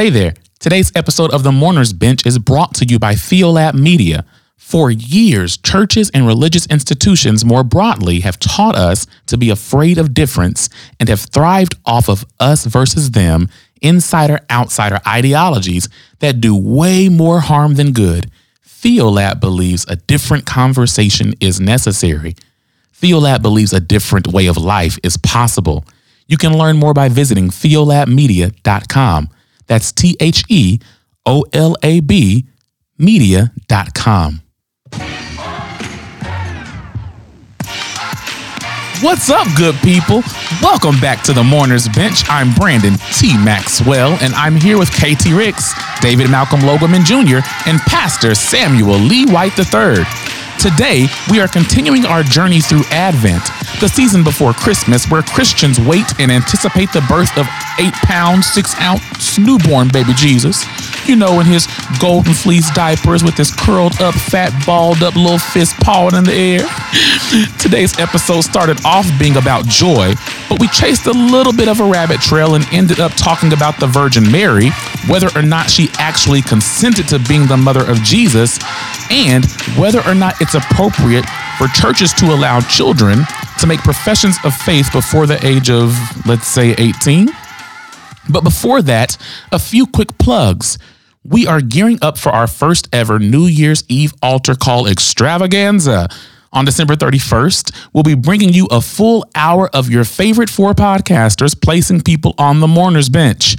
Hey there. Today's episode of The Mourner's Bench is brought to you by Theolab Media. For years, churches and religious institutions more broadly have taught us to be afraid of difference and have thrived off of us versus them, insider outsider ideologies that do way more harm than good. Theolab believes a different conversation is necessary. Theolab believes a different way of life is possible. You can learn more by visiting theolabmedia.com. That's T H E O L A B media.com. What's up, good people? Welcome back to the Mourner's Bench. I'm Brandon T. Maxwell, and I'm here with Katie Ricks, David Malcolm Logoman Jr., and Pastor Samuel Lee White III. Today, we are continuing our journey through Advent, the season before Christmas, where Christians wait and anticipate the birth of eight pound, six ounce newborn baby Jesus. You know, in his golden fleece diapers with his curled up, fat, balled up little fist pawing in the air. Today's episode started off being about joy, but we chased a little bit of a rabbit trail and ended up talking about the Virgin Mary, whether or not she actually consented to being the mother of Jesus, and whether or not it's appropriate for churches to allow children to make professions of faith before the age of, let's say, 18. But before that, a few quick plugs. We are gearing up for our first ever New Year's Eve altar call extravaganza. On December 31st, we'll be bringing you a full hour of your favorite four podcasters placing people on the mourner's bench.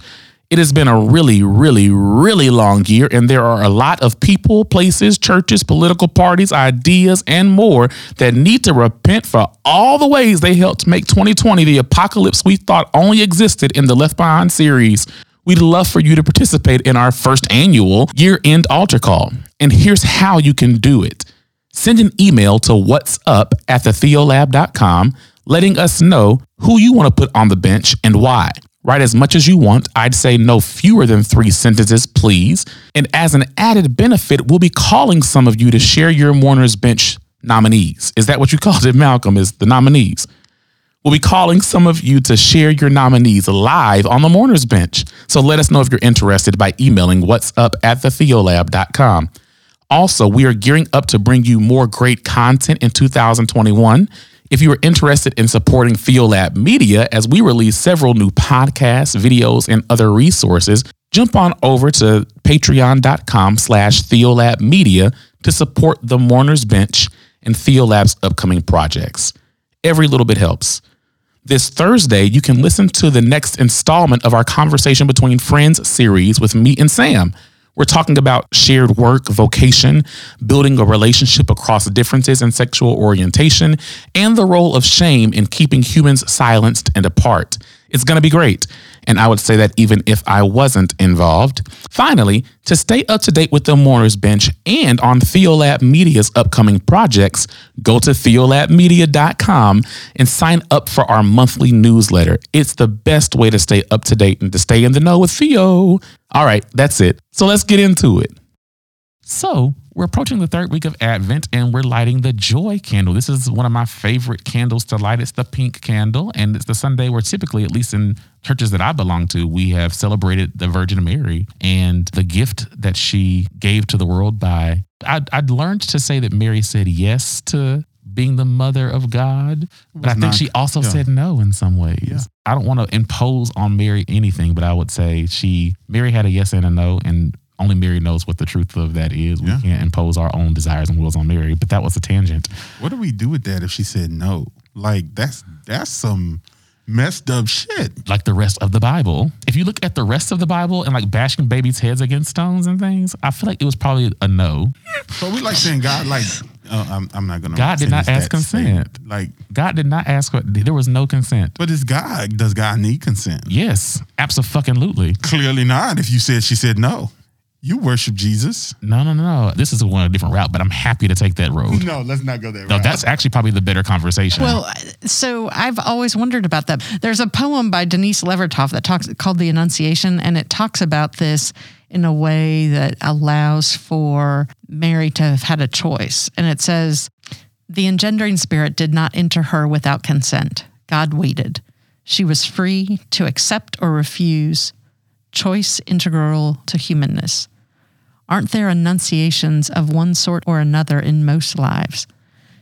It has been a really, really, really long year, and there are a lot of people, places, churches, political parties, ideas, and more that need to repent for all the ways they helped make 2020 the apocalypse we thought only existed in the Left Behind series. We'd love for you to participate in our first annual year end altar call. And here's how you can do it send an email to what's up at thetheolab.com letting us know who you want to put on the bench and why. Write as much as you want. I'd say no fewer than three sentences, please. And as an added benefit, we'll be calling some of you to share your Mourner's Bench nominees. Is that what you called it, Malcolm? Is the nominees? We'll be calling some of you to share your nominees live on the Mourner's Bench. So let us know if you're interested by emailing what's up at thetheolab.com. Also, we are gearing up to bring you more great content in 2021. If you are interested in supporting Theolab Media as we release several new podcasts, videos, and other resources, jump on over to patreon.com slash Media to support the Mourner's Bench and Theolab's upcoming projects. Every little bit helps. This Thursday, you can listen to the next installment of our Conversation Between Friends series with me and Sam. We're talking about shared work, vocation, building a relationship across differences in sexual orientation, and the role of shame in keeping humans silenced and apart. It's going to be great. And I would say that even if I wasn't involved. Finally, to stay up to date with the Mourners Bench and on Theolab Media's upcoming projects, go to theolabmedia.com and sign up for our monthly newsletter. It's the best way to stay up to date and to stay in the know with Theo. All right, that's it. So let's get into it. So, we're approaching the third week of Advent and we're lighting the joy candle. This is one of my favorite candles to light. It's the pink candle, and it's the Sunday where typically, at least in churches that I belong to, we have celebrated the Virgin Mary and the gift that she gave to the world by. I'd, I'd learned to say that Mary said yes to being the mother of God, but I think not- she also yeah. said no in some ways. Yeah. I don't want to impose on Mary anything, but I would say she Mary had a yes and a no, and only Mary knows what the truth of that is. We Yeah. can't impose our own desires and wills on Mary, but that was a tangent. What do we do with that if she said no? Like that's that's some messed up shit. Like the rest of the Bible. If you look at the rest of the Bible and like bashing babies' heads against stones and things, I feel like it was probably a no. So we like saying God like uh, I'm I'm not gonna. God did not ask consent. Like, God did not ask there was no consent. but it's God. Does God need consent? Yes, absolutely. Clearly not. If you said she said no, you worship Jesus. No, no, no, no. This is going a different route, but I'm happy to take that road. No, let's not go there. No, that's actually probably the better conversation. Well, so I've always wondered about that. There's a poem by Denise Levertov that talks called The Annunciation, and it talks about this in a way that allows for Mary to have had a choice. And it says, The engendering spirit did not enter her without consent. God waited. She was free to accept or refuse. choice integral to humanness. Aren't there annunciations of one sort or another in most lives?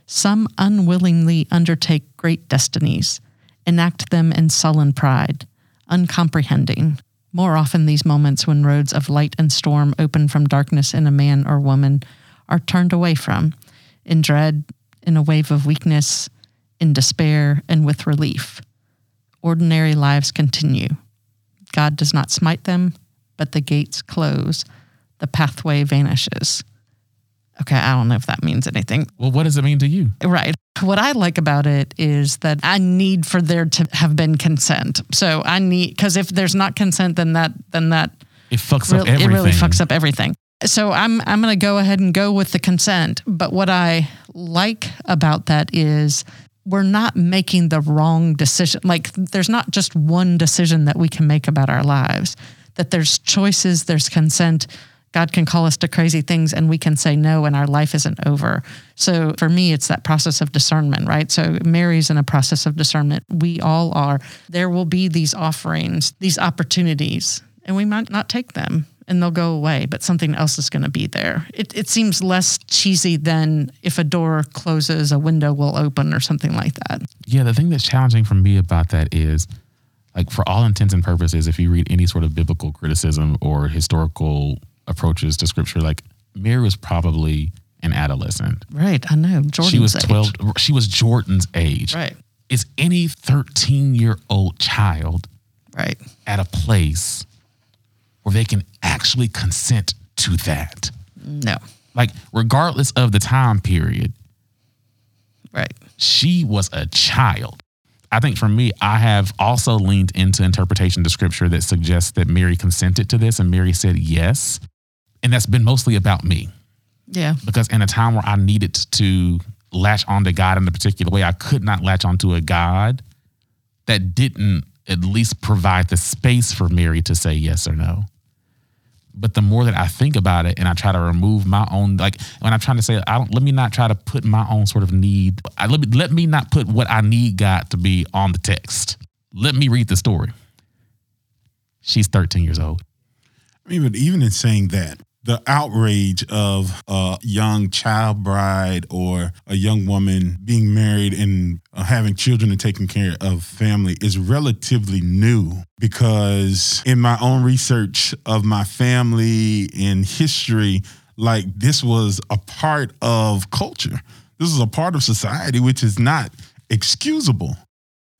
Some unwillingly undertake great destinies, enact them in sullen pride, uncomprehending. More often, these moments when roads of light and storm open from darkness in a man or woman are turned away from, in dread, in a wave of weakness, in despair, and with relief. Ordinary lives continue. God does not smite them, but the gates close, the pathway vanishes. Okay, I don't know if that means anything. Well, what does it mean to you? Right. What I like about it is that I need for there to have been consent. So I need because if there's not consent, then that then that It fucks up everything. it really fucks up everything. So I'm I'm going to go ahead and go with the consent. But what I like about that is we're not making the wrong decision. Like there's not just one decision that we can make about our lives. That there's choices, there's consent. God can call us to crazy things and we can say no and our life isn't over. So for me it's that process of discernment, right? So Mary's in a process of discernment. We all are. There will be these offerings, these opportunities and we might not take them and they'll go away, but something else is going to be there. It, it seems less cheesy than if a door closes, a window will open or something like that. Yeah, the thing that's challenging for me about that is, like, for all intents and purposes, if you read any sort of biblical criticism or historical approaches to scripture, like, Mary was probably an adolescent. Right. I know. Jordan's she was age. 12, she was Jordan's age. Right. Is any 13 year old child Right. at a place where they can actually consent to that? No. Like, regardless of the time period, Right. she was a child. I think for me, I have also leaned into interpretation to scripture that suggests that Mary consented to this and Mary said yes. And that's been mostly about me Yeah. because in a time where I needed to latch onto God in a particular way, I could not latch onto a God that didn't at least provide the space for Mary to say yes or no. But the more that I think about it and I try to remove my own, like when I'm trying to say, I don't, let me not try to put my own sort of need, I, let, me, let me not put what I need God to be on the text. Let me read the story. She's 13 years old. I mean, but even in saying that, the outrage of a young child bride or a young woman being married and having children and taking care of family is relatively new because in my own research of my family and history, like this was a part of culture. This is a part of society, which is not excusable.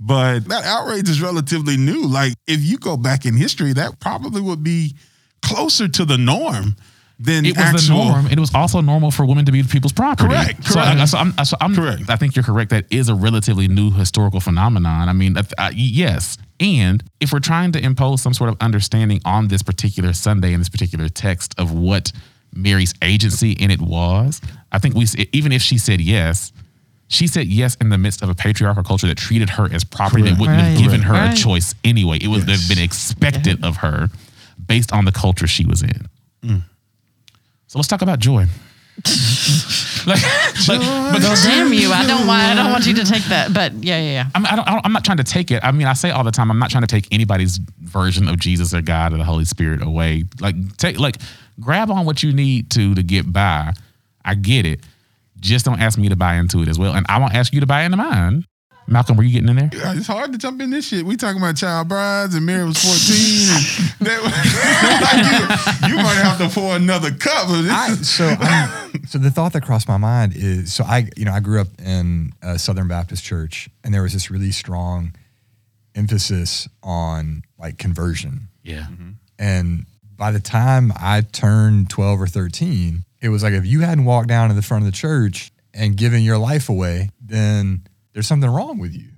But that outrage is relatively new. Like if you go back in history, that probably would be closer to the norm than It was actual. the norm. and It was also normal for women to be people's property. Correct, So, I, correct. so I'm, so I'm, Correct. I think you're correct. That is a relatively new historical phenomenon. I mean, that- uh, yes. And if we're trying to impose some sort of understanding on this particular Sunday in this particular text of what Mary's agency in it was, I think we, s- even if she said yes, she said yes in the midst of a patriarchal culture that treated her as property that wouldn't have given her Right. a choice anyway. It would Yes. have been expected of her based on the culture she was in. So let's talk about joy. like, like, because Damn you! I don't want. I don't want you to take that. But yeah, yeah, yeah. I'm, I don't, I don't, I'm not trying to take it. I mean, I say all the time, I'm not trying to take anybody's version of Jesus or God or the Holy Spirit away. Like, take, like, grab on what you need to to get by. I get it. Just don't ask me to buy into it as well, and I won't ask you to buy into mine. Malcolm, were you getting in there? Yeah, It's hard to jump in this shit. We talking about child brides and Mary was 14. And that, you, you might have to pour another cup. But this I, so I'm, so the thought that crossed my mind is so I you know I grew up in a Southern Baptist church and there was this really strong emphasis on like conversion Yeah. Mm-hmm. and by the time I turned 12 or 13 it was like if you hadn't walked down to the front of the church and given your life away then there's something wrong with you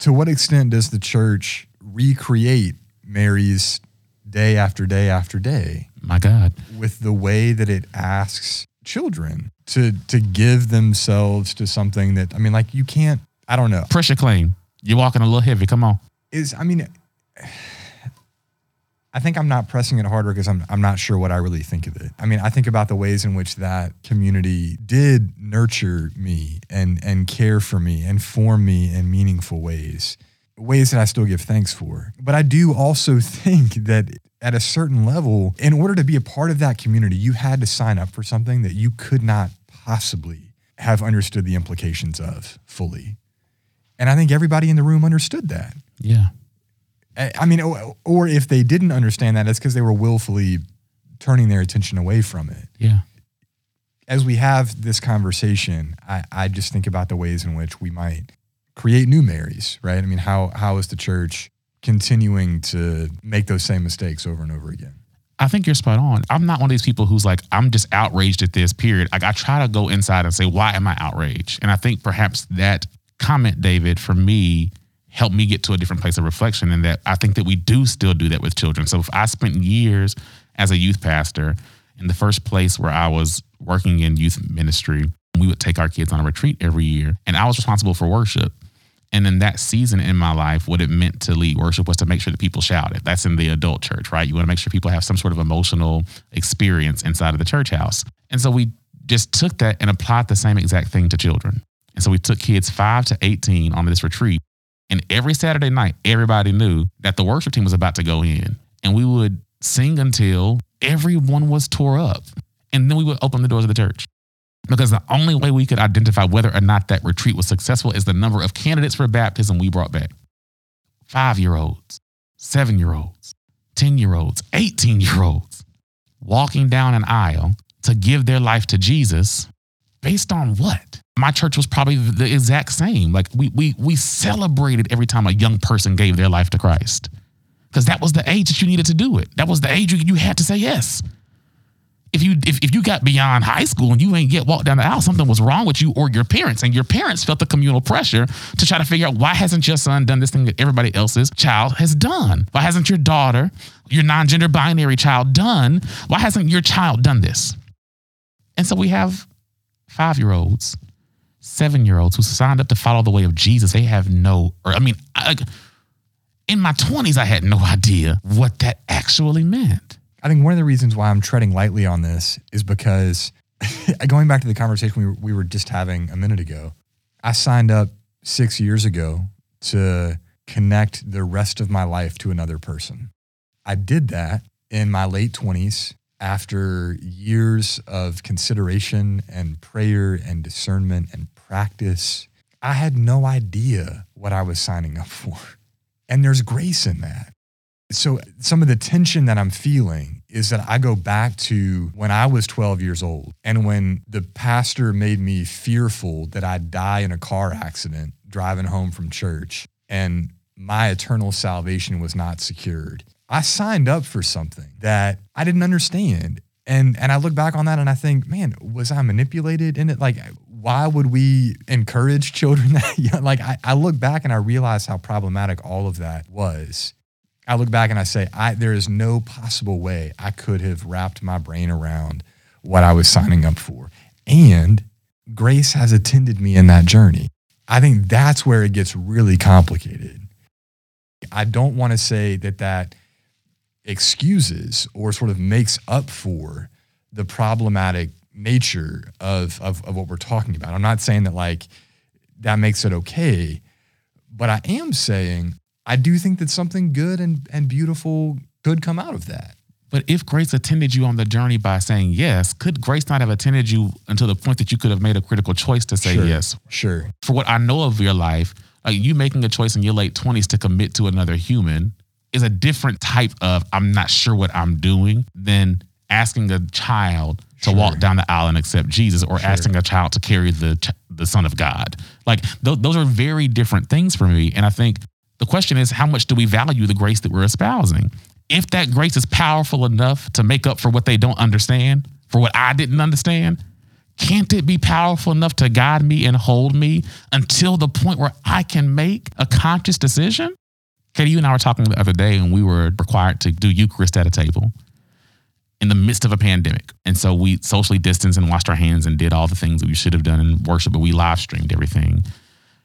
to what extent does the church recreate Mary's day after day after day My God. with the way that it asks children to to give themselves to something that I mean like you can't I don't know Pressure claim. You're walking a little heavy. Come on. is I mean I think I'm not pressing it harder because I'm I'm not sure what I really think of it. I mean, I think about the ways in which that community did nurture me and and care for me and form me in meaningful ways. ways that I still give thanks for. But I do also think that at a certain level, in order to be a part of that community, you had to sign up for something that you could not possibly have understood the implications of fully. And I think everybody in the room understood that. Yeah. I mean, or, or if they didn't understand that, it's because they were willfully turning their attention away from it. Yeah. As we have this conversation, I, I just think about the ways in which we might create new Marys, right? I mean, how how is the church continuing to make those same mistakes over and over again? I think you're spot on. I'm not one of these people who's like, I'm just outraged at this, period. Like, I try to go inside and say, why am I outraged? And I think perhaps that comment, David, for me, helped me get to a different place of reflection. And that I think that we do still do that with children. So if I spent years as a youth pastor in the first place where I was working in youth ministry, we would take our kids on a retreat every year, and I was responsible for worship. And in that season in my life, what it meant to lead worship was to make sure that people shouted. That's in the adult church, right? You want to make sure people have some sort of emotional experience inside of the church house. And so we just took that and applied the same exact thing to children. And so we took kids five to 18 on this retreat. And every Saturday night, everybody knew that the worship team was about to go in. And we would sing until everyone was tore up. And then we would open the doors of the church because the only way we could identify whether or not that retreat was successful is the number of candidates for baptism we brought back. Five year olds, seven year olds, 10 year olds, 18 year olds walking down an aisle to give their life to Jesus based on what? My church was probably the exact same. Like we, we, we celebrated every time a young person gave their life to Christ because that was the age that you needed to do it. That was the age you, you had to say yes if you if, if you got beyond high school and you ain't yet walked down the aisle, something was wrong with you or your parents, and your parents felt the communal pressure to try to figure out why hasn't your son done this thing that everybody else's child has done? Why hasn't your daughter, your non-gender binary child done? Why hasn't your child done this? And so we have five-year-olds, seven-year-olds who signed up to follow the way of Jesus. They have no, or I mean, I, in my 20s, I had no idea what that actually meant. I think one of the reasons why I'm treading lightly on this is because going back to the conversation we we were just having a minute ago, I signed up six years ago to connect the rest of my life to another person. I did that in my late 20s after years of consideration and prayer and discernment and practice. I had no idea what I was signing up for. And there's grace in that. So, some of the tension that I'm feeling is that I go back to when I was 12 years old and when the pastor made me fearful that I'd die in a car accident driving home from church and my eternal salvation was not secured. I signed up for something that I didn't understand. And and I look back on that and I think, man, was I manipulated in it? Like, why would we encourage children that young? Like, I, I look back and I realize how problematic all of that was. I look back and I say, I there is no possible way I could have wrapped my brain around what I was signing up for. And grace has attended me in that journey. I think that's where it gets really complicated. I don't want to say that that excuses or sort of makes up for the problematic nature of, of, of what we're talking about. I'm not saying that like that makes it okay, but I am saying I do think that something good and, and beautiful could come out of that. But if grace attended you on the journey by saying yes, could grace not have attended you until the point that you could have made a critical choice to say Sure. yes? Sure. For what I know of your life, like you making a choice in your late 20s to commit to another human is a different type of I'm not sure what I'm doing than asking a child to walk down the aisle and accept Jesus or asking a child to carry the the son of God. Like th- those are very different things for me and I think the question is how much do we value the grace that we're espousing? If that grace is powerful enough to make up for what they don't understand, for what I didn't understand, can't it be powerful enough to guide me and hold me until the point where I can make a conscious decision? Katie, you and I were talking the other day, and we were required to do Eucharist at a table in the midst of a pandemic. And so we socially distanced and washed our hands and did all the things that we should have done in worship, but we live streamed everything.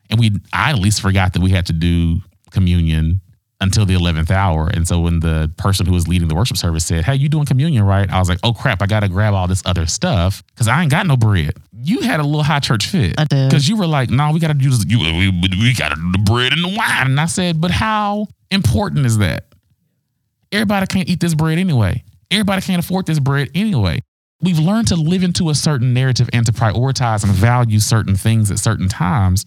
And we, I at least forgot that we had to do communion until the 11th hour. And so when the person who was leading the worship service said, Hey, you doing communion, right? I was like, Oh crap, I got to grab all this other stuff because I ain't got no bread. You had a little high church fit. I did. Because you were like, No, we got to do this. You, we, we got to do the bread and the wine. And I said, But how important is that? Everybody can't eat this bread anyway. Everybody can't afford this bread anyway. We've learned to live into a certain narrative and to prioritize and value certain things at certain times.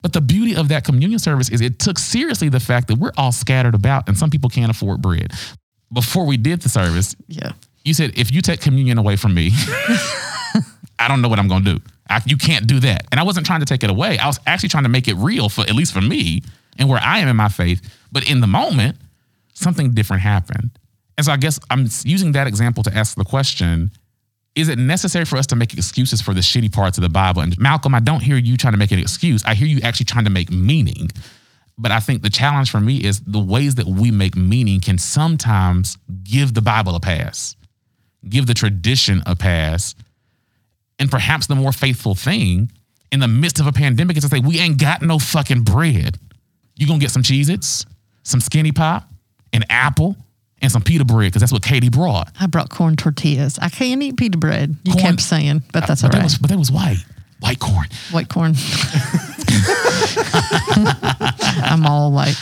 But the beauty of that communion service is it took seriously the fact that we're all scattered about and some people can't afford bread. Before we did the service, Yeah. you said, if you take communion away from me, I don't know what I'm going to do. I, you can't do that. And I wasn't trying to take it away. I was actually trying to make it real for at least for me and where I am in my faith. But in the moment, something different happened. And so I guess I'm using that example to ask the question is it necessary for us to make excuses for the shitty parts of the Bible? And Malcolm, I don't hear you trying to make an excuse. I hear you actually trying to make meaning. But I think the challenge for me is the ways that we make meaning can sometimes give the Bible a pass, give the tradition a pass. And perhaps the more faithful thing in the midst of a pandemic is to say, we ain't got no fucking bread. you to get some Cheez Its, some Skinny Pop, an apple, and some pita bread because that's what Katie brought. I brought corn tortillas. I can't eat pita bread. You Corn- kept saying, but that's but all that was but that was white. White corn. White corn. I'm all white.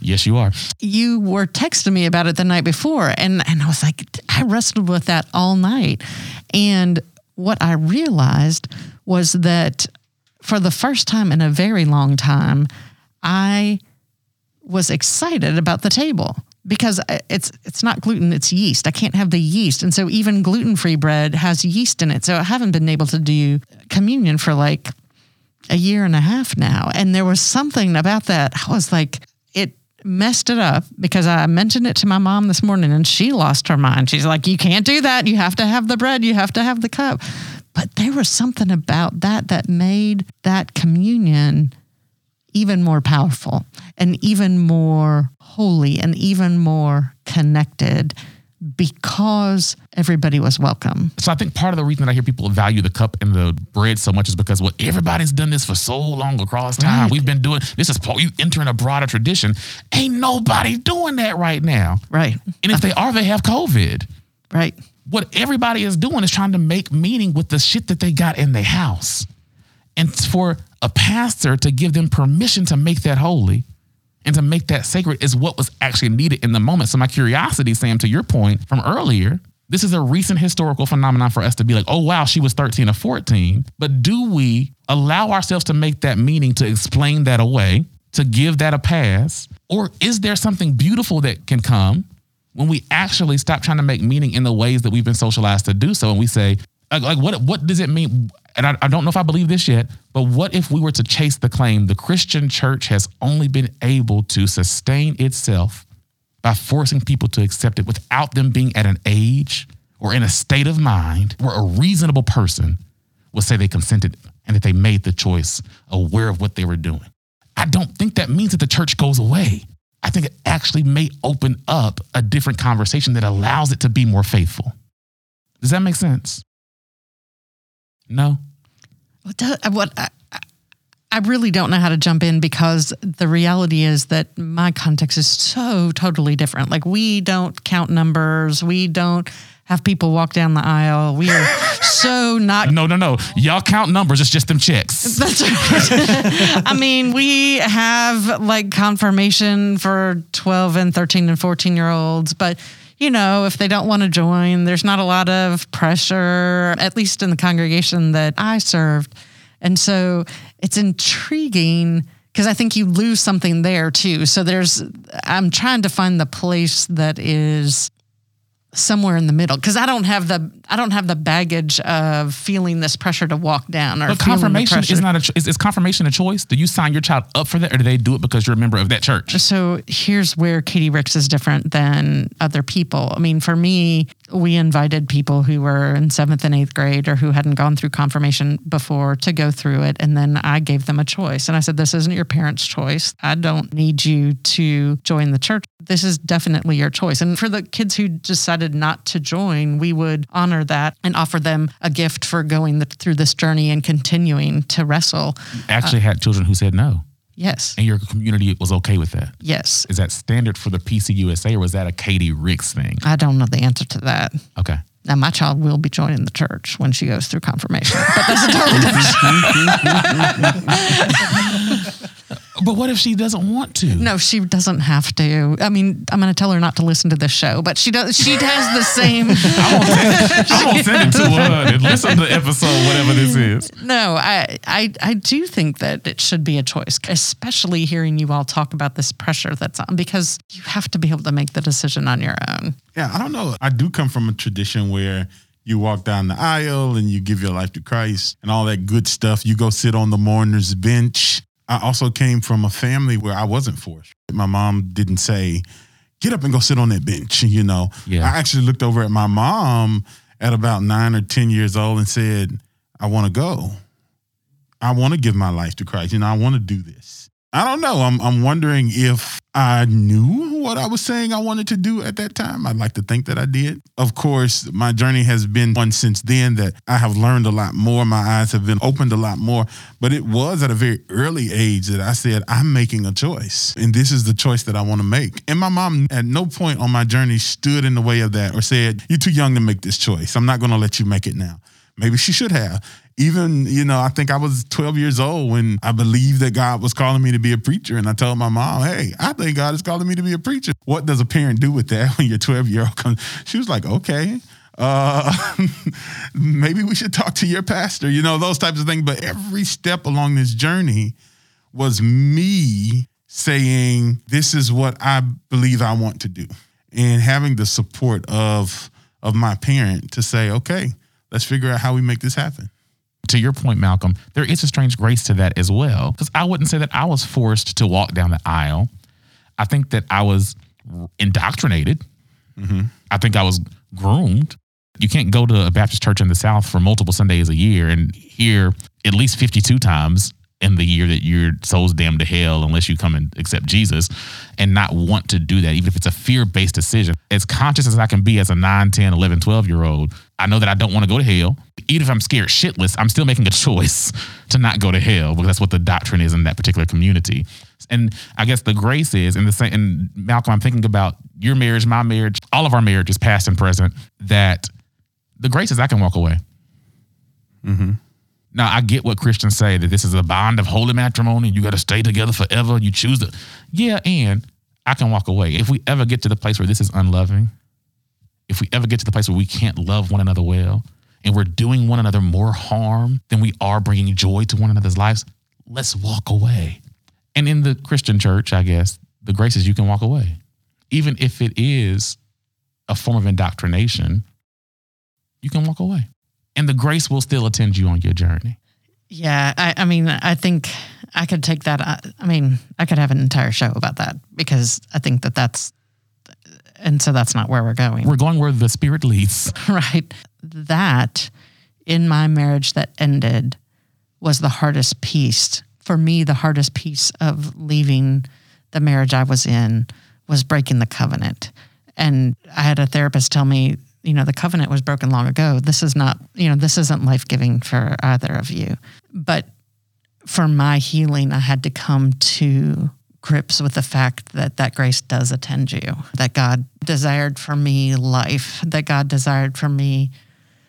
Yes, you are. You were texting me about it the night before, and, and I was like, I wrestled with that all night. And what I realized was that for the first time in a very long time, I was excited about the table because it's it's not gluten it's yeast. I can't have the yeast. And so even gluten-free bread has yeast in it. So i haven't been able to do communion for like a year and a half now. And there was something about that i was like it messed it up because i mentioned it to my mom this morning and she lost her mind. She's like you can't do that. You have to have the bread. You have to have the cup. But there was something about that that made that communion even more powerful and even more holy and even more connected because everybody was welcome. So I think part of the reason that I hear people value the cup and the bread so much is because well, everybody's done this for so long across time. Right. We've been doing this is you entering a broader tradition. Ain't nobody doing that right now. Right. And if they are, they have COVID. Right. What everybody is doing is trying to make meaning with the shit that they got in their house. And for a pastor to give them permission to make that holy and to make that sacred is what was actually needed in the moment. So my curiosity, Sam, to your point from earlier, this is a recent historical phenomenon for us to be like, oh wow, she was 13 or 14. But do we allow ourselves to make that meaning to explain that away, to give that a pass? Or is there something beautiful that can come when we actually stop trying to make meaning in the ways that we've been socialized to do so and we say, like, like what what does it mean? And I, I don't know if I believe this yet, but what if we were to chase the claim the Christian church has only been able to sustain itself by forcing people to accept it without them being at an age or in a state of mind where a reasonable person would say they consented and that they made the choice aware of what they were doing. I don't think that means that the church goes away. I think it actually may open up a different conversation that allows it to be more faithful. Does that make sense? No? What, do- what I, I- I really don't know how to jump in because the reality is that my context is so totally different. Like we don't count numbers. We don't have people walk down the aisle. We are so not No, no, no. Y'all count numbers, it's just them chicks. That's right. I mean, we have like confirmation for 12 and 13 and 14 year olds, but you know, if they don't want to join, there's not a lot of pressure, at least in the congregation that I served. And so it's intriguing because I think you lose something there too. So there's, I'm trying to find the place that is somewhere in the middle because I don't have the I don't have the baggage of feeling this pressure to walk down or But confirmation is not a cho- is, is confirmation a choice? Do you sign your child up for that or do they do it because you're a member of that church? So here's where Katie Ricks is different than other people. I mean, for me, we invited people who were in seventh and eighth grade or who hadn't gone through confirmation before to go through it. And then I gave them a choice. And I said, This isn't your parents' choice. I don't need you to join the church. This is definitely your choice. And for the kids who decided not to join, we would honor that and offer them a gift for going th- through this journey and continuing to wrestle. Actually had children who said no. Yes. And your community was okay with that. Yes. Is that standard for the PCUSA or was that a Katie Ricks thing? I don't know the answer to that. Okay. Now, my child will be joining the church when she goes through confirmation, but that's a totally different. But what if she doesn't want to? No, she doesn't have to. I mean, I'm going to tell her not to listen to this show, but she does. She has the same. I'm gonna send it to her and listen to the episode, whatever this is. No, I, I, I do think that it should be a choice, especially hearing you all talk about this pressure that's on, because you have to be able to make the decision on your own. Yeah, I don't know. I do come from a tradition where you walk down the aisle and you give your life to Christ and all that good stuff. You go sit on the mourner's bench. I also came from a family where I wasn't forced. My mom didn't say, get up and go sit on that bench. You know, Yeah. I actually looked over at my mom at about nine or 10 years old and said, I want to go. I want to give my life to Christ. You know, I want to do this. I don't know. I'm, I'm wondering if I knew what I was saying I wanted to do at that time. I'd like to think that I did. Of course, my journey has been one since then that I have learned a lot more. My eyes have been opened a lot more. But it was at a very early age that I said, I'm making a choice. And this is the choice that I want to make. And my mom at no point on my journey stood in the way of that or said, You're too young to make this choice. I'm not going to let you make it now. Maybe she should have. Even, you know, I think I was 12 years old when I believed that God was calling me to be a preacher. And I told my mom, hey, I think God is calling me to be a preacher. What does a parent do with that when your 12 year old comes? She was like, okay. Uh, maybe we should talk to your pastor, you know, those types of things. But every step along this journey was me saying, this is what I believe I want to do. And having the support of of my parent to say, okay, let's figure out how we make this happen. To your point, Malcolm, there is a strange grace to that as well. Because I wouldn't say that I was forced to walk down the aisle. I think that I was indoctrinated. Mm-hmm. I think I was groomed. You can't go to a Baptist church in the South for multiple Sundays a year and hear at least 52 times in the year that your soul's damned to hell unless you come and accept Jesus and not want to do that, even if it's a fear based decision. As conscious as I can be as a 9, 10, 11, 12 year old, I know that I don't want to go to hell. Even if I'm scared shitless, I'm still making a choice to not go to hell because that's what the doctrine is in that particular community. And I guess the grace is, and the same, and Malcolm, I'm thinking about your marriage, my marriage, all of our marriages, past and present, that the grace is I can walk away. Mm-hmm. Now I get what Christians say that this is a bond of holy matrimony. You got to stay together forever. You choose to, yeah, and I can walk away. If we ever get to the place where this is unloving, if we ever get to the place where we can't love one another well, and we're doing one another more harm than we are bringing joy to one another's lives, let's walk away. And in the Christian church, I guess the grace is you can walk away, even if it is a form of indoctrination. You can walk away and the grace will still attend you on your journey. Yeah, I, I mean, I think I could take that. I, I mean, I could have an entire show about that because I think that that's, and so that's not where we're going. We're going where the spirit leads. right? That in my marriage that ended was the hardest piece. For me, the hardest piece of leaving the marriage I was in was breaking the covenant. And I had a therapist tell me, you know, the covenant was broken long ago. This is not, you know, this isn't life giving for either of you. But for my healing, I had to come to grips with the fact that that grace does attend you, that God desired for me life, that God desired for me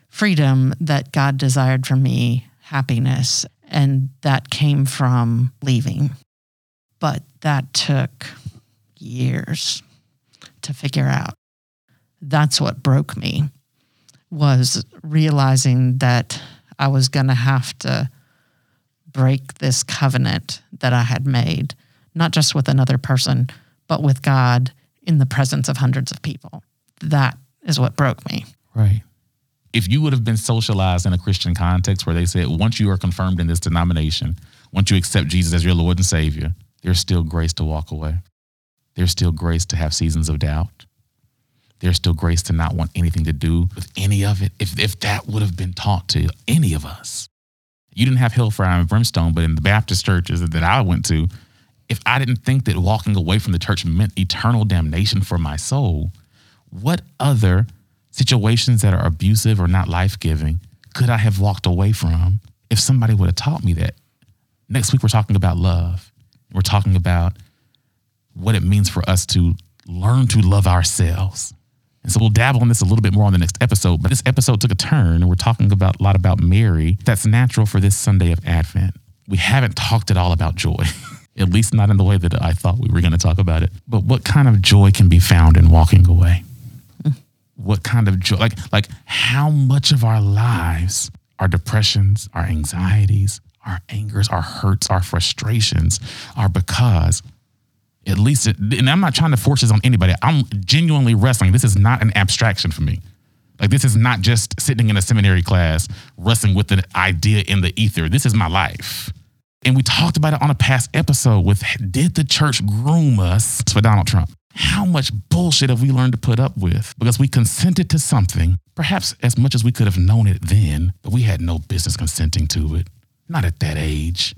freedom, that God desired for me happiness. And that came from leaving. But that took years to figure out. That's what broke me was realizing that I was going to have to break this covenant that I had made, not just with another person, but with God in the presence of hundreds of people. That is what broke me. Right. If you would have been socialized in a Christian context where they said, once you are confirmed in this denomination, once you accept Jesus as your Lord and Savior, there's still grace to walk away. There's still grace to have seasons of doubt. There's still grace to not want anything to do with any of it. If, if that would have been taught to any of us, you didn't have hellfire and brimstone, but in the Baptist churches that I went to, if I didn't think that walking away from the church meant eternal damnation for my soul, what other situations that are abusive or not life giving could I have walked away from if somebody would have taught me that? Next week, we're talking about love. We're talking about what it means for us to learn to love ourselves. And so we'll dabble in this a little bit more on the next episode. But this episode took a turn and we're talking about a lot about Mary. That's natural for this Sunday of Advent. We haven't talked at all about joy, at least not in the way that I thought we were going to talk about it. But what kind of joy can be found in walking away? Hmm. What kind of joy, like, like how much of our lives, our depressions, our anxieties, our angers, our hurts, our frustrations are because at least, it, and I'm not trying to force this on anybody. I'm genuinely wrestling. This is not an abstraction for me. Like this is not just sitting in a seminary class wrestling with an idea in the ether. This is my life. And we talked about it on a past episode with did the church groom us for Donald Trump? How much bullshit have we learned to put up with because we consented to something, perhaps as much as we could have known it then, but we had no business consenting to it. Not at that age,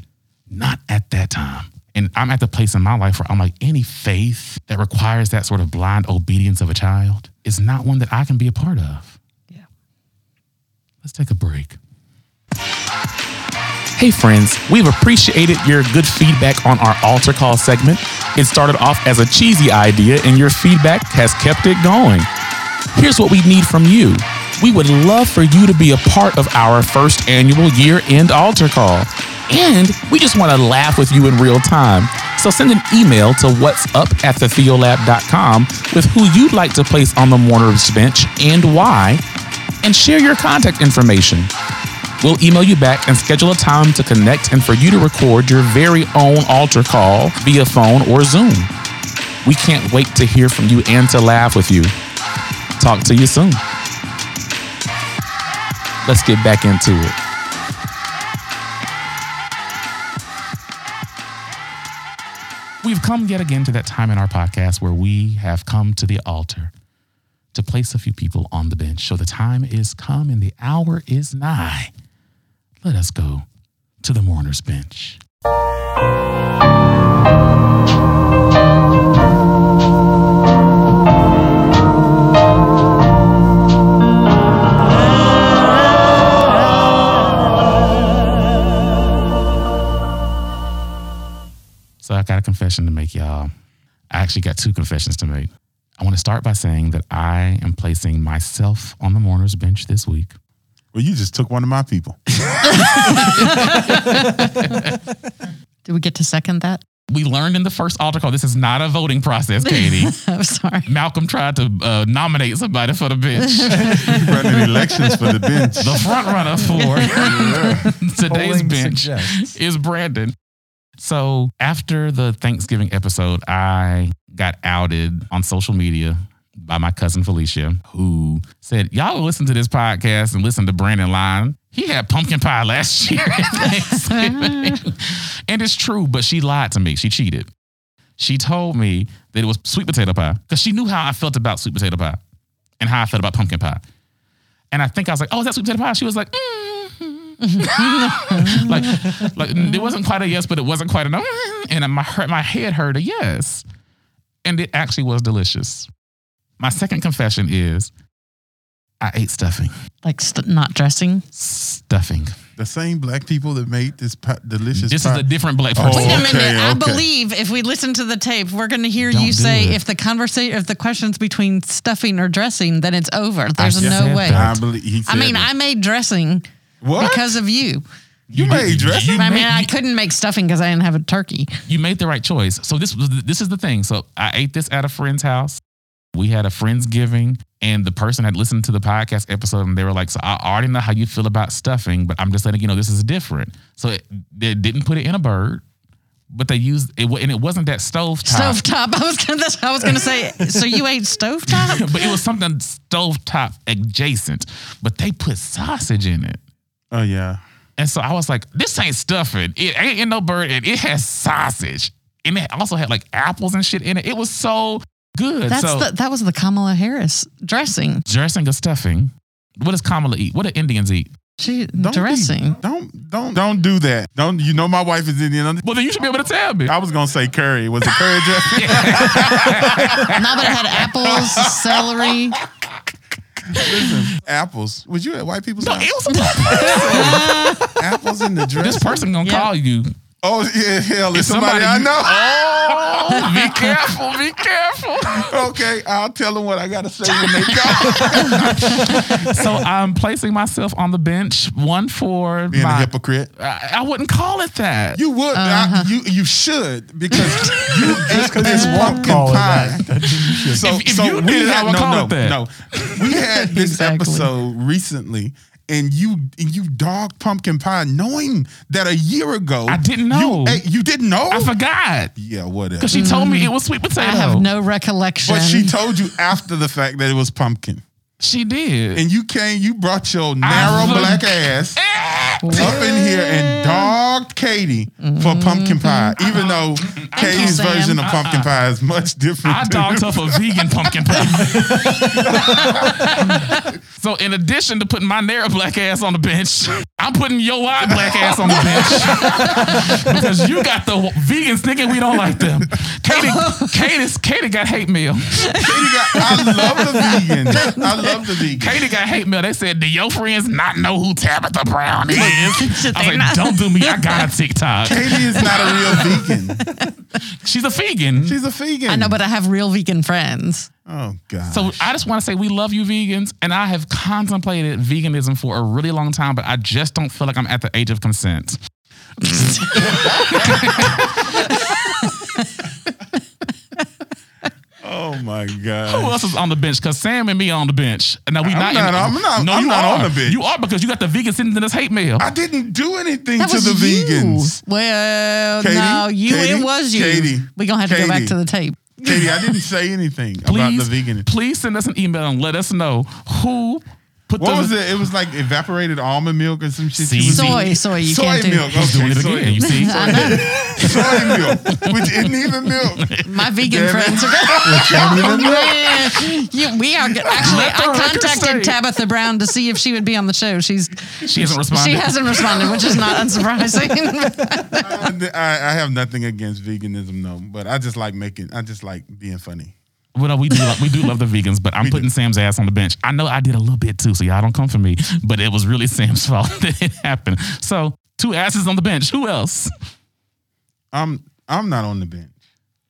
not at that time. And I'm at the place in my life where I'm like, any faith that requires that sort of blind obedience of a child is not one that I can be a part of. Yeah. Let's take a break. Hey, friends, we've appreciated your good feedback on our altar call segment. It started off as a cheesy idea, and your feedback has kept it going. Here's what we need from you we would love for you to be a part of our first annual year end altar call. And we just want to laugh with you in real time. So send an email to what's up at thetheolab.com with who you'd like to place on the mourner's bench and why, and share your contact information. We'll email you back and schedule a time to connect and for you to record your very own altar call via phone or Zoom. We can't wait to hear from you and to laugh with you. Talk to you soon. Let's get back into it. We've come yet again to that time in our podcast where we have come to the altar to place a few people on the bench. So the time is come and the hour is nigh. Let us go to the mourner's bench. Confession to make, y'all. I actually got two confessions to make. I want to start by saying that I am placing myself on the mourner's bench this week. Well, you just took one of my people. Did we get to second that? We learned in the first altar call this is not a voting process, Katie. I'm sorry. Malcolm tried to uh, nominate somebody for the bench. Running elections for the bench. the front runner for today's Polling bench suggests. is Brandon. So after the Thanksgiving episode, I got outed on social media by my cousin Felicia, who said, Y'all listen to this podcast and listen to Brandon Lyon. He had pumpkin pie last year and it's true, but she lied to me. She cheated. She told me that it was sweet potato pie because she knew how I felt about sweet potato pie and how I felt about pumpkin pie. And I think I was like, oh, is that sweet potato pie? She was like, mm. like, like it wasn't quite a yes, but it wasn't quite a no. And my my head heard a yes, and it actually was delicious. My second confession is, I ate stuffing. Like st- not dressing. Stuffing. The same black people that made this pi- delicious This pie. is a different black Oh, person. Wait a minute. okay, I okay. believe if we listen to the tape, we're going to hear Don't you say it. if the conversation, if the question's between stuffing or dressing, then it's over. There's just no way. that. I believe he I mean, that. I made dressing what? because of you. you made dressing. You I mean, made- I couldn't make stuffing because I didn't have a turkey. you made the right choice. So this was this is the thing. So I ate this at a friend's house. We had a friendsgiving, and the person had listened to the podcast episode, and they were like, "So I already know how you feel about stuffing, but I'm just letting you know this is different." So it, they didn't put it in a bird, but they used it, wa- and it wasn't that stove top, Stovetop. I was gonna. That's what I was gonna say. So you ate stovetop? but it was something stovetop adjacent. But they put sausage in it. Oh yeah. And so I was like, this ain't stuffing. It ain't in no bird, and it has sausage. And it also had like apples and shit in it. It was so good. That's so the that was the Kamala Harris dressing. dressing or stuffing. What does Kamala eat? What do Indians eat? She Don't be- dressing. don't don't don't do that. Don't you know my wife is Indian? Well, then you should be able to tell me. I was gonna say curry. Was it curry dressing? no, but it had apples, celery. Apples. Was you at white people's No, house? it was Apples in the dressing. this person gonna Yeah. call you Oh yeah, hell, it's It's somebody, somebody I you- know. Oh, be careful, be careful. okay, I'll tell them what I gotta say when they go. So I'm placing myself on the bench. One for Being my, a hypocrite. I, I wouldn't call it that. You would. I- uh-huh. you you should because you just because this you won't pumpkin call it pie. that. That you. So, If- if so you we did it, I had would no, call no, it that. no. We had this Exactly. episode recently, and you and you dog pumpkin pie, knowing that a year ago I didn't know. You, ate- you didn't know. I forgot yeah, whatever. because she told me it was sweet potato. I have no recollection. But she told you after the fact that it was pumpkin, She did. and you came, you brought your narrow for- black ass up in here and dogged Katie for pumpkin pie, even though Katie's Sam. version of pumpkin pie is much different. I than- dogged her for vegan pumpkin pie. so in addition to putting my narrow black ass on the bench, I'm putting your wide black ass on the bench because you got the vegans thinking we don't like them. Katie, Katie, Katie got hate mail. Katie got, I love the vegan. I love the vegan. Katie got hate mail. They said, "Do your friends not know who Tabitha Brown is?" Should I was like, not? "Don't do me. I got a TikTok. Katie is not a real vegan. She's a vegan." She's a vegan. I know, but I have real vegan friends. oh god. So I just want to say we love you vegans, and I have contemplated veganism for a really long time, but I just don't feel like I'm at the age of consent. Oh my god. Who else is on the bench? Because Sam and me are on the bench. Now we I'm not. not- in, I'm not- No, I'm you not are. on the bench. You are because you got the vegan sitting in this hate mail. I didn't do anything That to was the you. vegans. Well, Katie? no, you. Katie? It was you. Katie? We're gonna have to go back to the tape. Katie, I didn't say anything about the please, vegan. please send us an email and let us know who put What the. was it? It was like evaporated almond milk or some shit. See? Soy, soy. You soy can't do. milk. He's doing it soy, again. You see? soy milk, which isn't even milk. My vegan Damn it. friends are Man, you, we are. Actually, I contacted. Tabitha Brown to see if she would be on the show. She's She hasn't responded. she hasn't responded, which is not unsurprising. I, I have nothing against veganism, though, but I just like making. I just like being funny. Well, no, we do love, we do love the vegans, but I'm putting do. Sam's ass on the bench. I know I did a little bit too, so y'all don't come for me. But it was really Sam's fault that it happened. So two asses on the bench. Who else? I'm I'm not on the bench.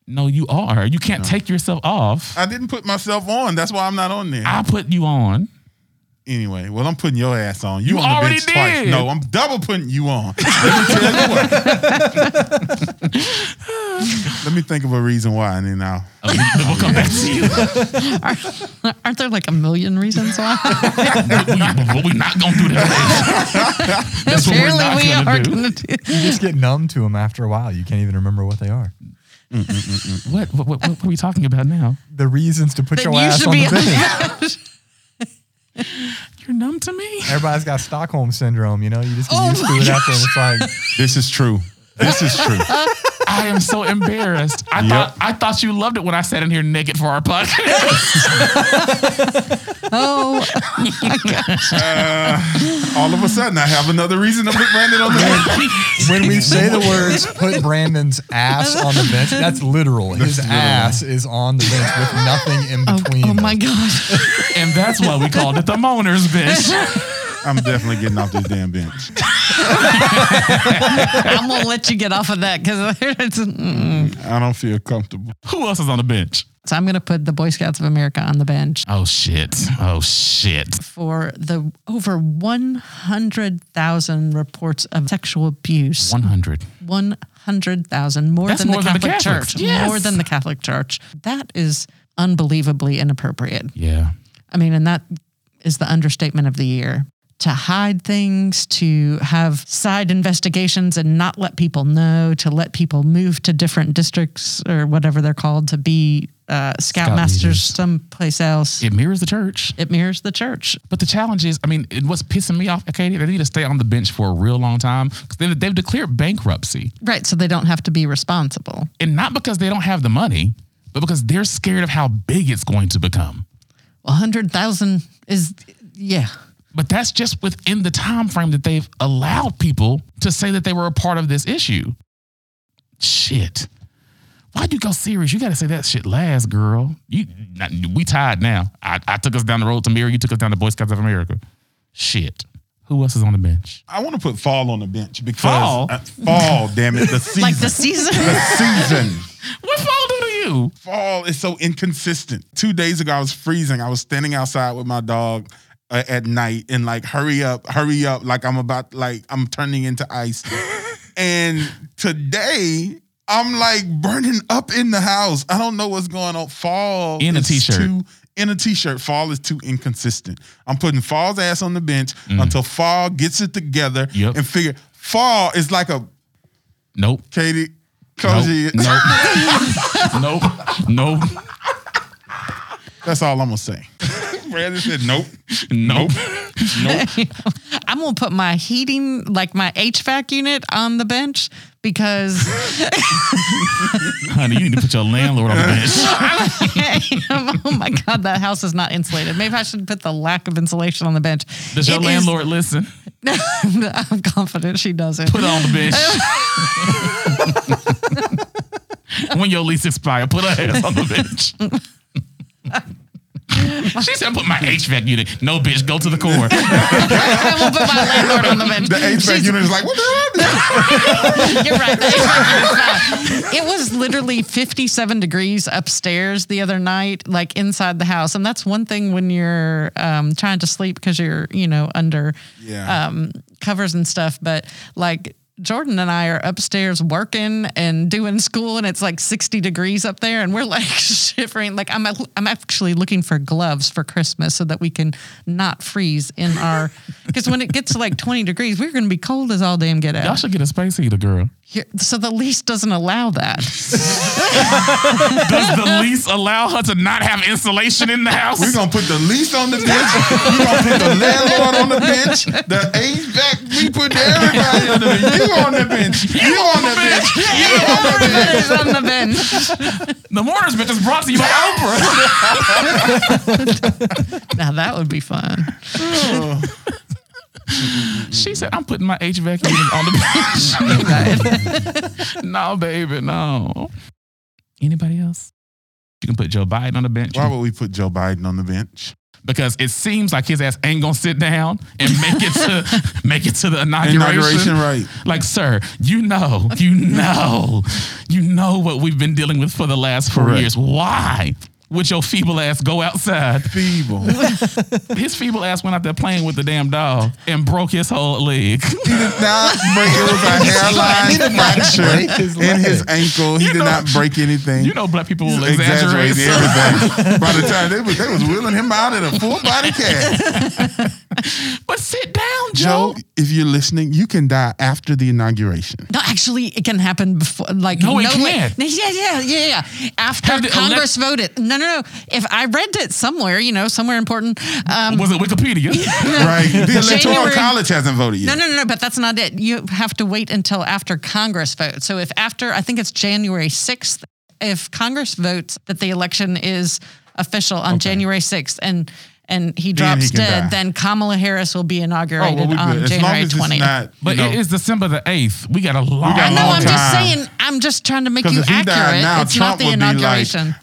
No, you are. You can't take yourself off. I didn't put myself on. That's why I'm not on there. I put you on. Anyway, well, I'm putting your ass on. You, You on the already bench twice. did. No, I'm double putting you on. Let me tell you what. Let me think of a reason why, and then I'll. Uh, we, will come back to you. Aren't there like a million reasons why? we, we're not gonna do that. That's what we're not we are do. going to do. You just get numb to them after a while. You can't even remember what they are. Mm, mm, mm, what, what, what, what are we talking about now? The reasons to put That your you ass on be the on bench. You're numb to me. Everybody's got Stockholm syndrome, you know. You just get Oh used to my it after, and it's like This is true. This is true. I am so embarrassed. I thought I thought you loved it when I sat in here naked for our podcast. Oh, uh, All of a sudden, I have another reason to put Brandon on the bench. when we say the words "put Brandon's ass on the bench," that's literal. His literal. ass is on the bench with nothing in oh, between. oh my them. God. and that's why we called it the moaners bench. I'm definitely getting off this damn bench. I'm going to let you get off of that because mm. I don't feel comfortable. Who else is on the bench? So I'm going to put the Boy Scouts of America on the bench Oh shit. Oh shit. for the over 100,000 reports of sexual abuse. 100. 100,000 more That's than more the than the Catholic Catholics. Church. Yes. More than the Catholic Church. That is unbelievably inappropriate. Yeah. I mean, and that is the understatement of the year. To hide things, to have side investigations and not let people know, to let people move to different districts or whatever they're called to be uh, scoutmasters leaders. someplace else. It mirrors the church. It mirrors the church. But the challenge is, I mean, it, what's pissing me off, Katie, they need to stay on the bench for a real long time because they've, they've declared bankruptcy. Right. So they don't have to be responsible. And not because they don't have the money, but because they're scared of how big it's going to become. 100,000 is, yeah. But that's just within the time frame that they've allowed people to say that they were a part of this issue. Shit. Why'd you go serious? You got to say that shit last, girl. You, not- we tied now. I, I took us down the road to Mary. You took us down to Boy Scouts of America. Shit. Who else is on the bench? I want to put fall on the bench because Fall? uh, fall, damn it, the season, Like the season. the season. What fall do to you? Fall is so inconsistent. Two days ago, I was freezing. I was standing outside with my dog uh, at night and like, hurry up, hurry up, like I'm about, like I'm turning into ice. and today, I'm like burning up in the house. I don't know what's going on. Fall In a t-shirt. Too, in a t-shirt, fall is too inconsistent. I'm putting Fall's ass on the bench until Fall gets it together Mm. Yep. and figure. Fall is like a Nope. Katie. Nope. Cozy. Nope. nope. Nope. That's all I'm gonna say. Brandon said nope. Nope. Nope. I'm gonna put my heating, like my HVAC unit, on the bench because Honey, you need to put your landlord on the bench. oh my god, that house is not insulated. Maybe I should put the lack of insulation on the bench. Does your It is- landlord listen? I'm confident she doesn't. Put her on the bench. when your lease expires, put her ass on the bench. she said, "Put my HVAC unit." No, bitch, go to the core. I will put my landlord on the bench. The HVAC She's- unit is like, what the hell? You're right. The HVAC unit's fine. It was literally 57 degrees upstairs the other night, like inside the house. And that's one thing when you're um, trying to sleep because you're, you know, under Yeah. um, covers and stuff. But like Jordan and I are upstairs working and doing school, and it's like 60 degrees up there, and we're like shivering. Like I'm, I'm actually looking for gloves for Christmas so that we can not freeze in our. Because when it gets to like 20 degrees, we're going to be cold as all damn get out. Y'all should get a space heater, girl. Here- so the lease doesn't allow that. Does the lease allow her to not have insulation in the house? We're gonna put the lease on the bench. We're gonna put the landlord on the bench. The HVAC, we put everybody on the bench. You on the bench. You on the bench. You on the bench. It's on the bench. the Mourners Bench is brought to you by Oprah. Now that would be fun. Oh. she said, "I'm putting my HVAC unit on the bench." no, baby, no. Anybody else? You can put Joe Biden on the bench. Why would we put Joe Biden on the bench? because it seems like his ass ain't gonna sit down and make it to make it to the inauguration. Inauguration, right? Like, sir, you know, you know, you know what we've been dealing with for the last four Correct. years. Why would your feeble ass go outside? Feeble. His feeble ass went out there playing with the damn dog and broke his whole leg. He did not break. It was a hairline fracture his in his ankle. He You did know- not break anything. You know, black people will exaggerate. everything. By the time they was, they was wheeling him out in a full body cast. But sit down, Joe. Joe, if you're listening, you can die after the inauguration. No, actually, it can happen before. Like No, it wait- can't. Yeah, yeah, yeah, yeah. After Have the Congress voted. No, no, no. If I read it somewhere, you know, somewhere important. Um, Was it Wikipedia? Right? The electoral January- college hasn't voted yet. no, no, no. But that's not it. You have to wait until after Congress votes. So if after, I think it's January sixth. If Congress votes that the election is official on January sixth, and and he Then drops he dead, die. then Kamala Harris will be Oh, inaugurated well, we on. As January as twentieth. But know, it is December the 8th. We got a long got a No, long I'm just saying. I'm just trying to make you if he died accurate. now, it's Trump not the would be like- inauguration.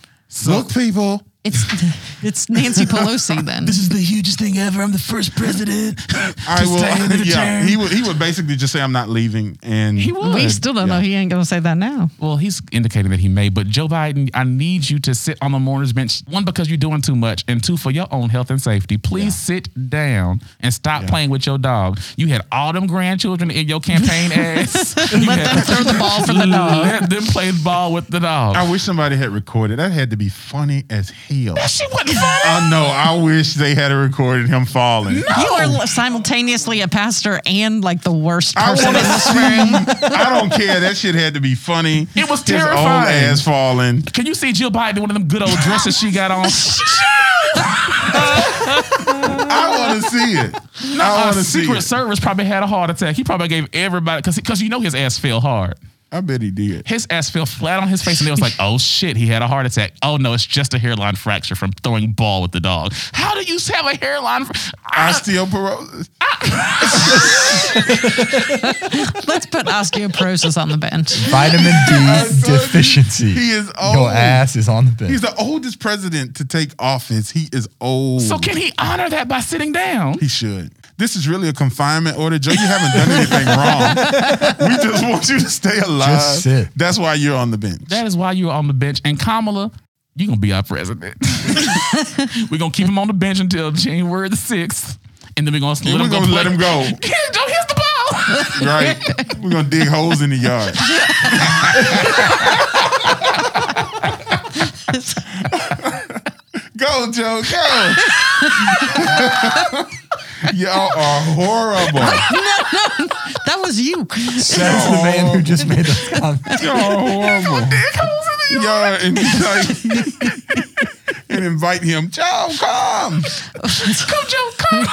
look, people. It's it's Nancy Pelosi then. This is the hugest thing ever. I'm the first president. I will. stay in the Yeah, term. he would. He would basically just say, "I'm not leaving," and He would. we still don't know. He ain't gonna say that now. Well, he's indicating that he may, but Joe Biden, I need you to sit on the mourner's bench. One, because you're doing too much, and two, for your own health and safety. Please sit down and stop Yeah. playing with your dog. You had all them grandchildren in your campaign ass. You Let them throw the ball for the dog. Let them play ball with the dog. I wish somebody had recorded. That had to be funny as hell. That shit wasn't funny. I know. I wish they had recorded him falling. You are simultaneously a pastor and like the worst person want in to this room. I don't care. That shit had to be funny. It was terrifying. His old ass falling. Can you see Jill Biden in one of them good old dresses she got on? I want to see it. I Uh, want to see Secret it. Service probably had a heart attack. He probably gave everybody because because you know his ass fell hard. I bet he did. His ass fell flat on his face, and it was like, "Oh shit, he had a heart attack." Oh no, it's just a hairline fracture from throwing ball with the dog. How do you have a hairline? Fr- I, ah. Osteoporosis. Let's put osteoporosis on the bench. Vitamin D deficiency. He is old. Your ass is on the bench. He's the oldest president to take office. He is old. so can he honor that by sitting down? He should. This is really a confinement order, Joe. You haven't done anything wrong. We just want you to stay alive. Just sit. That's why you're on the bench. That is why you're on the bench. And Kamala, you're gonna be our president. we're gonna keep him on the bench until January the 6th. And then we're gonna, let, him go gonna let him go. Joe, here's the ball. Right. We're gonna dig holes in the yard. go, Joe, go. Y'all are horrible. no, no, That was you. That's the man who just made those comments. Y'all are horrible. Y'all and like and invite him. Joe, come. Come, Joe, come.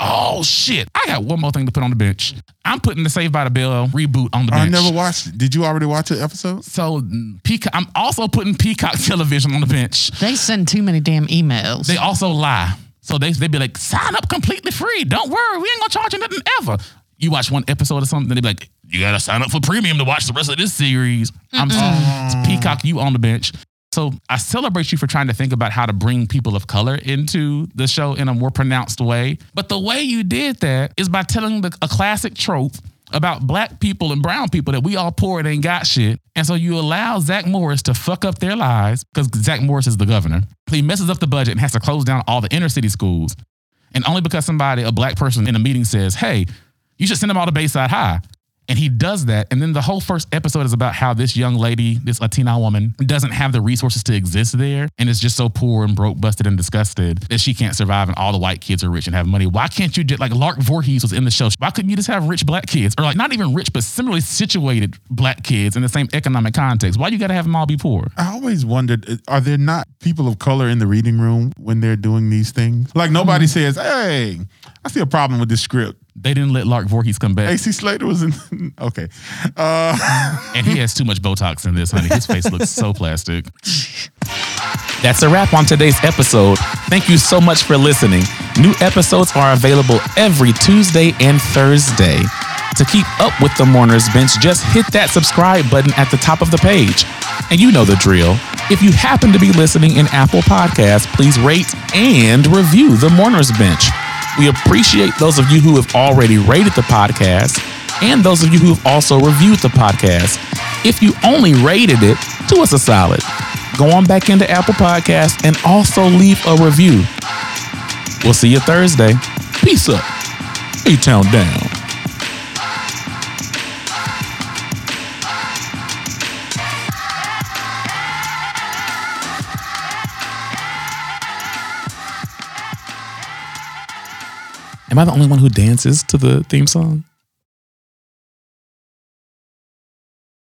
oh shit! I got one more thing to put on the bench. I'm putting the Saved by the Bell reboot on the bench. I never watched it. Did you already watch the episode? So Peacock. I'm also putting Peacock Television on the bench. They send too many damn emails. They also lie. So they they'd be like, sign up completely free. Don't worry, we ain't gonna charge you nothing ever. You watch one episode or something, then they be like, you gotta sign up for premium to watch the rest of this series. I'm sorry. Peacock, you on the bench. So I celebrate you for trying to think about how to bring people of color into the show in a more pronounced way. But the way you did that is by telling the, a classic trope about black people and brown people that we all poor and ain't got shit. And so you allow Zach Morris to fuck up their lives because Zach Morris is the governor. He messes up the budget and has to close down all the inner city schools. And only because somebody, a black person in a meeting says, hey, you should send them all to Bayside High. And he does that. And then the whole first episode is about how this young lady, this Latina woman, doesn't have the resources to exist there and is just so poor and broke, busted, and disgusted that she can't survive. And all the white kids are rich and have money. Why can't you just, like Lark Voorhees was in the show? Why couldn't you just have rich black kids? Or like not even rich, but similarly situated black kids in the same economic context? Why you got to have them all be poor? I always wondered, uh, are there not people of color in the reading room when they're doing these things? Like nobody says, hey, I see a problem with this script. They didn't let Lark Voorhees come back. AC Slater was in. okay. Uh, And he has too much Botox in this, honey. His face looks so plastic. That's a wrap on today's episode. Thank you so much for listening. New episodes are available every Tuesday and Thursday. To keep up with the Mourners Bench, just hit that subscribe button at the top of the page. And you know the drill. If you happen to be listening in Apple Podcasts, please rate and review the Mourners Bench. We appreciate those of you who have already rated the podcast and those of you who have also reviewed the podcast. If you only rated it, do us a solid. Go on back into Apple Podcasts and also leave a review. We'll see you Thursday. Peace up. A-Town down. Am I the only one who dances to the theme song?